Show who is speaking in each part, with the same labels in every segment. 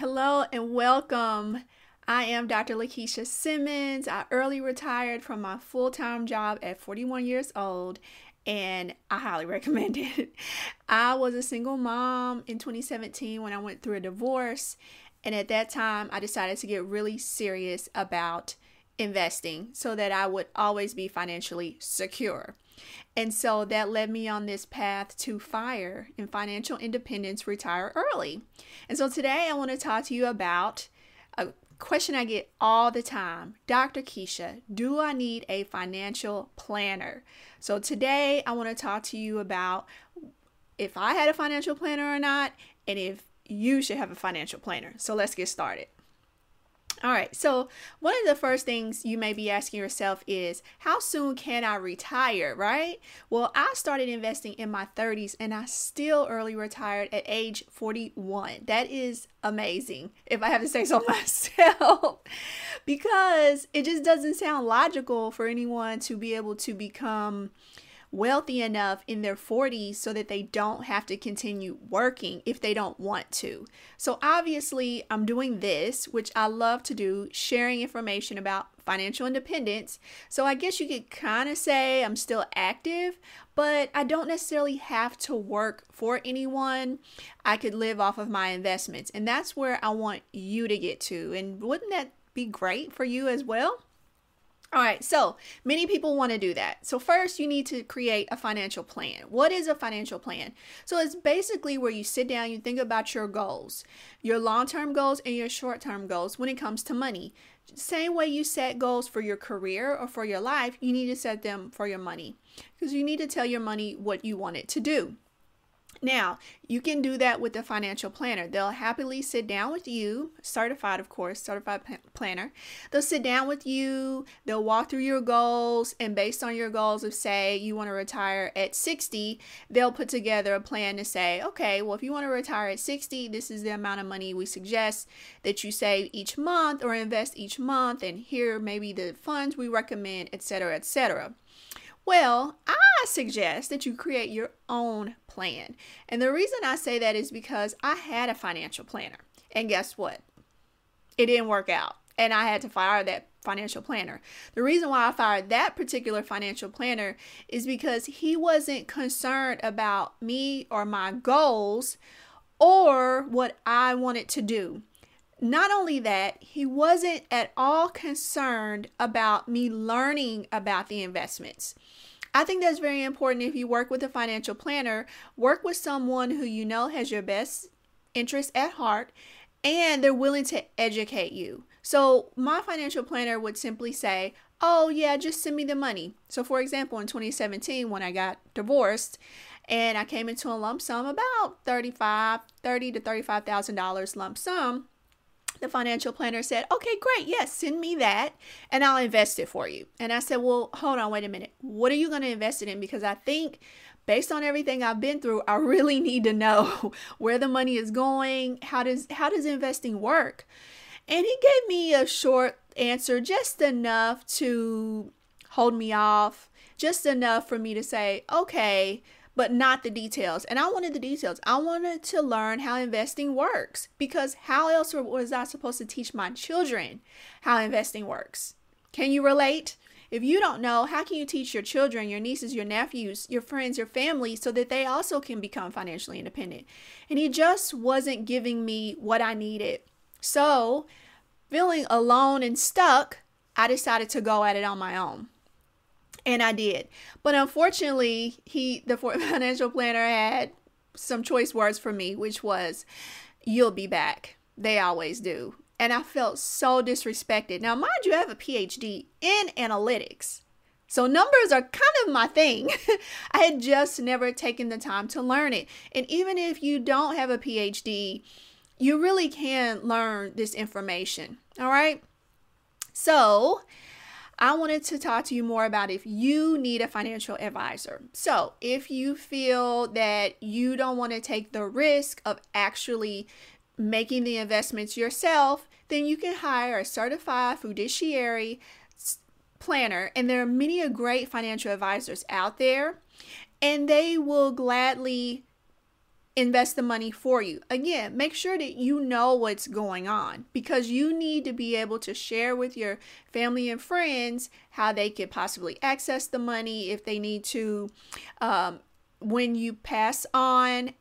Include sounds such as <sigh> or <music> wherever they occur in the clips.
Speaker 1: Hello and welcome. I am Dr. Lakeisha Simmons. I early retired from my full time job at 41 years old, and I highly <laughs> recommend it. I was a single mom in 2017 when I went through a divorce, and at that time, I decided to get really serious about investing so that I would always be financially secure. And so that led me on this path to fire and financial independence, retire early. And so today I want to talk to you about a question I get all the time Dr. Keisha, do I need a financial planner? So today I want to talk to you about if I had a financial planner or not, and if you should have a financial planner. So let's get started. All right, so one of the first things you may be asking yourself is how soon can I retire, right? Well, I started investing in my 30s and I still early retired at age 41. That is amazing, if I have to say so <laughs> myself, because it just doesn't sound logical for anyone to be able to become wealthy enough in their 40s so that they don't have to continue working if they don't want to. So, obviously, I'm doing this, which I love to do, sharing information about financial independence. So, I guess you could kind of say I'm still active, but I don't necessarily have to work for anyone. I could live off of my investments, and that's where I want you to get to. And wouldn't that be great for you as well? All right, so many people want to do that. So, first, you need to create a financial plan. What is a financial plan? So, it's basically where you sit down, you think about your goals, your long term goals, and your short term goals when it comes to money. Same way you set goals for your career or for your life, you need to set them for your money because you need to tell your money what you want it to do. Now, you can do that with a financial planner. They'll happily sit down with you, certified, of course, certified planner. They'll sit down with you, they'll walk through your goals, and based on your goals of, say, you want to retire at 60, they'll put together a plan to say, okay, well, if you want to retire at 60, this is the amount of money we suggest that you save each month or invest each month, and here maybe the funds we recommend, etc., etc. Well, I suggest that you create your own plan. And the reason I say that is because I had a financial planner. And guess what? It didn't work out. And I had to fire that financial planner. The reason why I fired that particular financial planner is because he wasn't concerned about me or my goals or what I wanted to do. Not only that, he wasn't at all concerned about me learning about the investments. I think that's very important if you work with a financial planner, work with someone who you know has your best interest at heart and they're willing to educate you. So, my financial planner would simply say, Oh, yeah, just send me the money. So, for example, in 2017, when I got divorced, and I came into a lump sum about 35, 30 to $35,000 lump sum the financial planner said, Okay, great. Yes, send me that and I'll invest it for you. And I said, Well, hold on, wait a minute. What are you going to invest it in? Because I think based on everything I've been through, I <laughs> really need to know <laughs> where the money is going. How does how does investing work? And he gave me a short answer, just enough to hold me off, just enough for me to say, okay, but not the details. And I wanted the details. I wanted to learn how investing works because how else was I supposed to teach my children how investing works? Can you relate? If you don't know, how can you teach your children, your nieces, your nephews, your friends, your family so that they also can become financially independent? And he just wasn't giving me what I needed. So, feeling alone and stuck, I decided to go at it on my own and I did. But unfortunately, he the <laughs> financial planner had some choice words for me, which was you'll be back. They always do. And I felt so disrespected. Now, mind you, I have a PhD in analytics. So numbers are kind of my thing. <laughs> I had just never taken the time to learn it. And even if you don't have a PhD, you really can learn this information. All right? So, I wanted to talk to you more about if you need a financial advisor. So, if you feel that you don't want to take the risk of actually making the investments yourself, then you can hire a certified fiduciary planner. And there are many great financial advisors out there, and they will gladly invest the money for you. Again, make sure that you know what's going on because you need to be able to share with your family and friends how they could possibly access the money if they need to. Um, when you pass on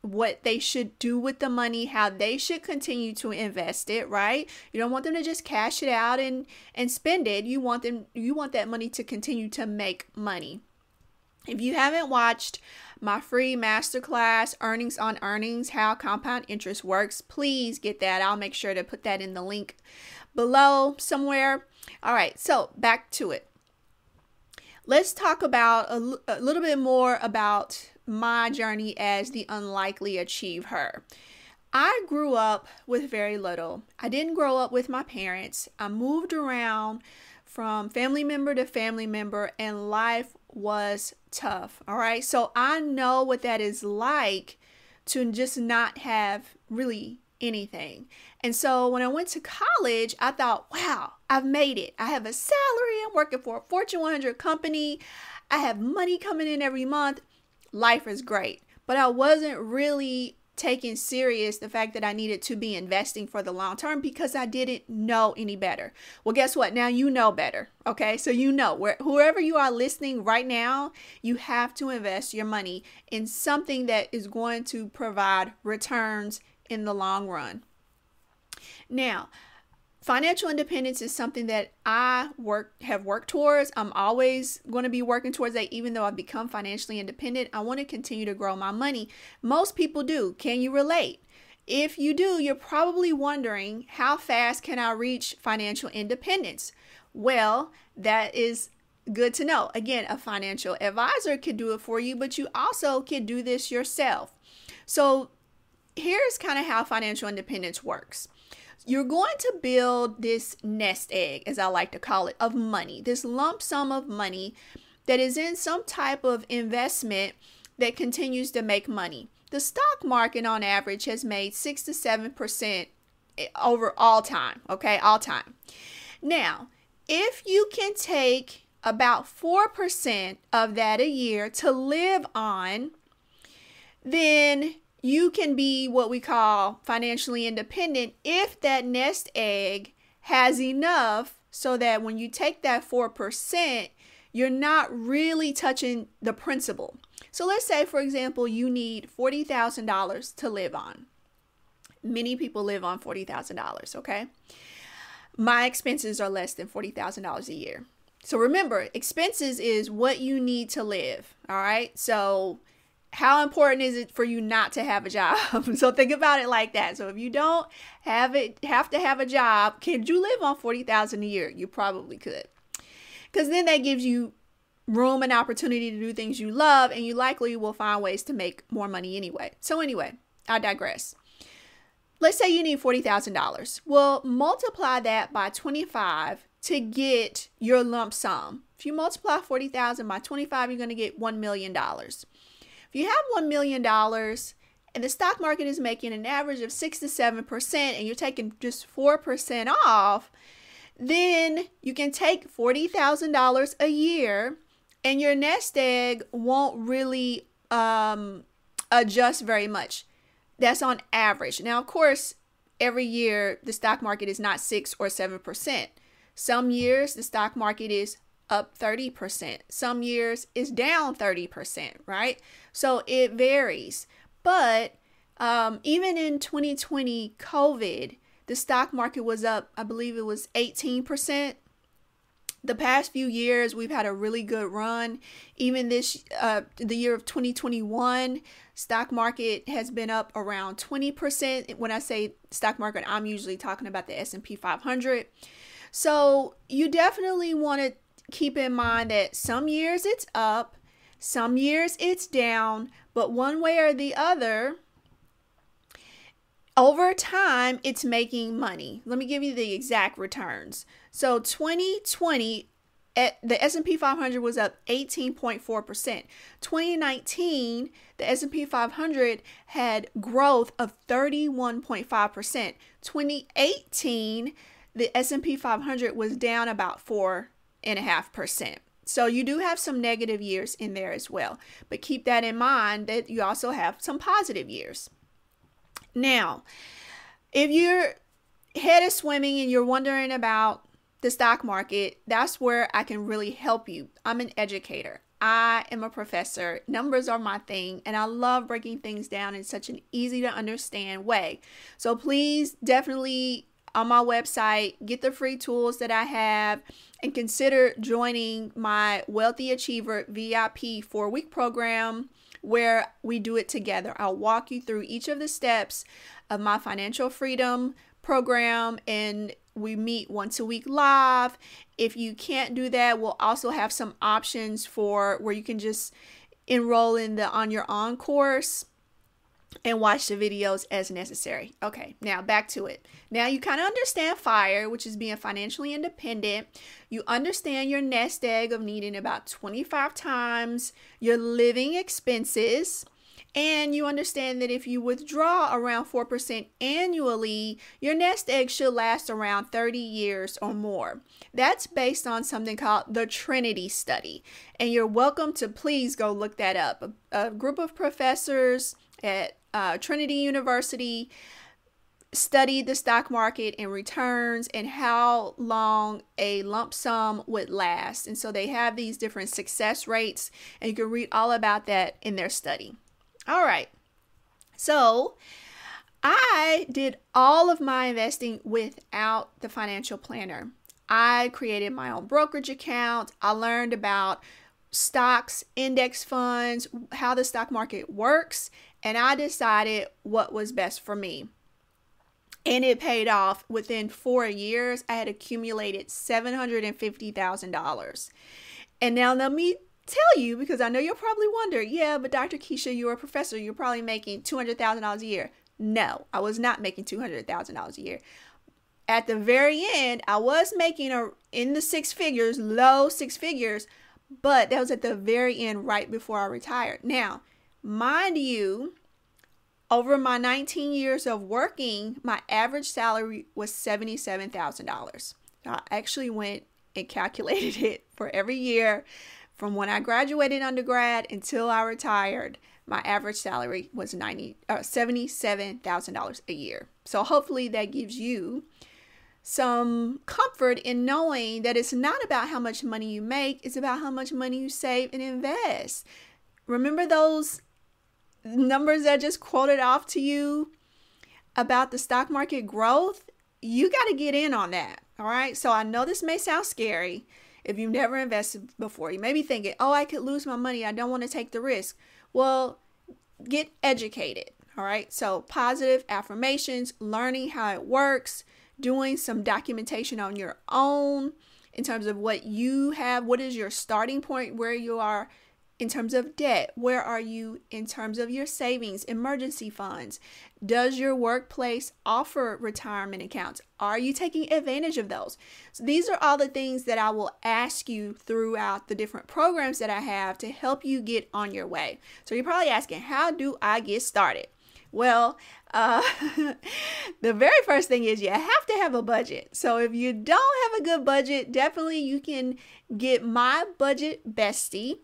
Speaker 1: what they should do with the money, how they should continue to invest it, right? You don't want them to just cash it out and and spend it. You want them you want that money to continue to make money. If you haven't watched my free masterclass, Earnings on Earnings How Compound Interest Works, please get that. I'll make sure to put that in the link below somewhere. All right, so back to it. Let's talk about a, a little bit more about my journey as the unlikely achiever. I grew up with very little. I didn't grow up with my parents. I moved around from family member to family member, and life was tough. All right. So I know what that is like to just not have really anything. And so when I went to college, I thought, wow, I've made it. I have a salary. I'm working for a Fortune 100 company. I have money coming in every month. Life is great. But I wasn't really taking serious the fact that I needed to be investing for the long term because I didn't know any better. Well, guess what? Now you know better. Okay. So you know where whoever you are listening right now, you have to invest your money in something that is going to provide returns in the long run. Now, financial independence is something that I work have worked towards. I'm always going to be working towards that even though I've become financially independent. I want to continue to grow my money. Most people do. Can you relate? If you do, you're probably wondering how fast can I reach financial independence? Well, that is good to know. Again, a financial advisor could do it for you, but you also can do this yourself. So, here's kind of how financial independence works you're going to build this nest egg, as I like to call it, of money, this lump sum of money that is in some type of investment that continues to make money. The stock market on average has made 6 to 7% over all time, okay? All time. Now, if you can take about 4% of that a year to live on, then you can be what we call financially independent if that nest egg has enough so that when you take that 4%, you're not really touching the principal. So let's say, for example, you need $40,000 to live on. Many people live on $40,000, okay? My expenses are less than $40,000 a year. So remember, expenses is what you need to live, all right? So how important is it for you not to have a job? <laughs> so think about it like that. So if you don't have it have to have a job, could you live on 40,000 a year? You probably could. Cuz then that gives you room and opportunity to do things you love and you likely will find ways to make more money anyway. So anyway, I digress. Let's say you need $40,000. Well, multiply that by 25 to get your lump sum. If you multiply 40,000 by 25, you're going to get $1 million. If you have $1 million and the stock market is making an average of 6 to 7% and you're taking just 4% off, then you can take $40,000 a year and your nest egg won't really um, adjust very much. That's on average. Now, of course, every year the stock market is not 6 or 7%. Some years the stock market is up 30%. Some years is down 30%, right? So it varies. But um, even in 2020 COVID, the stock market was up, I believe it was 18%. The past few years, we've had a really good run. Even this, uh, the year of 2021, stock market has been up around 20%. When I say stock market, I'm usually talking about the S&P 500. So you definitely want to keep in mind that some years it's up, some years it's down, but one way or the other, over time it's making money. Let me give you the exact returns. So 2020 eh, the S&P 500 was up 18.4%. 2019, the S&P 500 had growth of 31.5%. 2018, the S&P 500 was down about 4 and a half percent. So you do have some negative years in there as well. But keep that in mind that you also have some positive years. Now, if your head is swimming and you're wondering about the stock market, that's where I can really help you. I'm an educator. I am a professor. Numbers are my thing, and I love breaking things down in such an easy to understand way. So please definitely on my website, get the free tools that I have, and consider joining my Wealthy Achiever VIP four week program where we do it together. I'll walk you through each of the steps of my financial freedom program and we meet once a week live. If you can't do that, we'll also have some options for where you can just enroll in the on your own course and watch the videos as necessary. Okay, now back to it. Now you kind of understand FIRE, which is being financially independent. You understand your nest egg of needing about 25 times your living expenses. And you understand that if you withdraw around 4% annually, your nest egg should last around 30 years or more. That's based on something called the Trinity Study. And you're welcome to please go look that up. A, a group of professors at uh, Trinity University studied the stock market and returns and how long a lump sum would last. And so they have these different success rates, and you can read all about that in their study. All right. So I did all of my investing without the financial planner. I created my own brokerage account. I learned about stocks, index funds, how the stock market works, and I decided what was best for me. And it paid off within four years. I had accumulated $750,000. And now let me tell you, because I know you'll probably wonder, yeah, but Dr. Keisha, you're a professor. You're probably making $200,000 a year. No, I was not making $200,000 a year. At the very end, I was making a in the six figures, low six figures, but that was at the very end, right before I retired. Now, mind you, over my 19 years of working, my average salary was $77,000. I actually went and calculated <laughs> it for every year from when I graduated undergrad until I retired. My average salary was 90 uh, $77,000 a year. So hopefully that gives you some comfort in knowing that it's not about how much money you make, it's about how much money you save and invest. Remember those numbers that I just quoted off to you about the stock market growth? You got to get in on that. All right. So I know this may sound scary if you've never invested before. You may be thinking, oh, I could lose my money. I don't want to take the risk. Well, get educated. All right. So positive affirmations, learning how it works, doing some documentation on your own in terms of what you have, what is your starting point, where you are in terms of debt? Where are you in terms of your savings, emergency funds? Does your workplace offer retirement accounts? Are you taking advantage of those? So these are all the things that I will ask you throughout the different programs that I have to help you get on your way. So you're probably asking, how do I get started? Well, uh, <laughs> the very first thing is you have to have a budget. So if you don't have a good budget, definitely you can get my budget bestie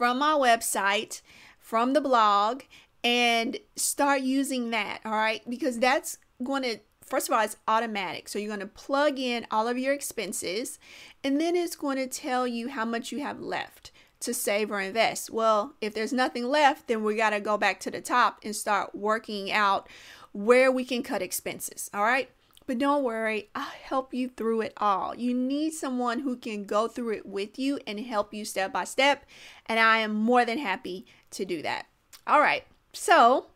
Speaker 1: from my website, from the blog, and start using that. All right, because that's going to first of all, it's automatic. So you're going to plug in all of your expenses, and then it's going to tell you how much you have left to save or invest. Well, if there's nothing left, then we got to go back to the top and start working out where we can cut expenses. All right. But don't worry, I'll help you through it all. You need someone who can go through it with you and help you step by step. And I am more than happy to do that. All right. So,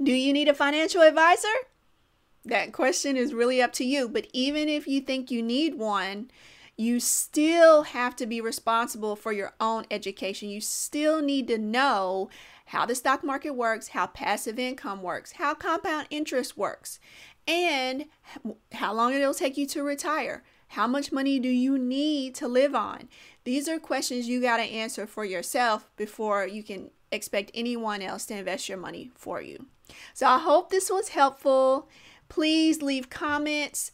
Speaker 1: do you need a financial advisor? That question is really up to you. But even if you think you need one, you still have to be responsible for your own education. You still need to know how the stock market works, how passive income works, how compound interest works, and how long it'll take you to retire. How much money do you need to live on? These are questions you got to answer for yourself before you can expect anyone else to invest your money for you. So I hope this was helpful. Please leave comments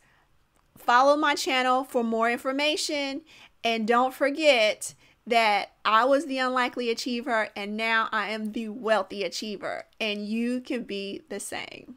Speaker 1: follow my channel for more information And don't forget that I was the unlikely achiever and now I am the wealthy achiever, and you can be the same.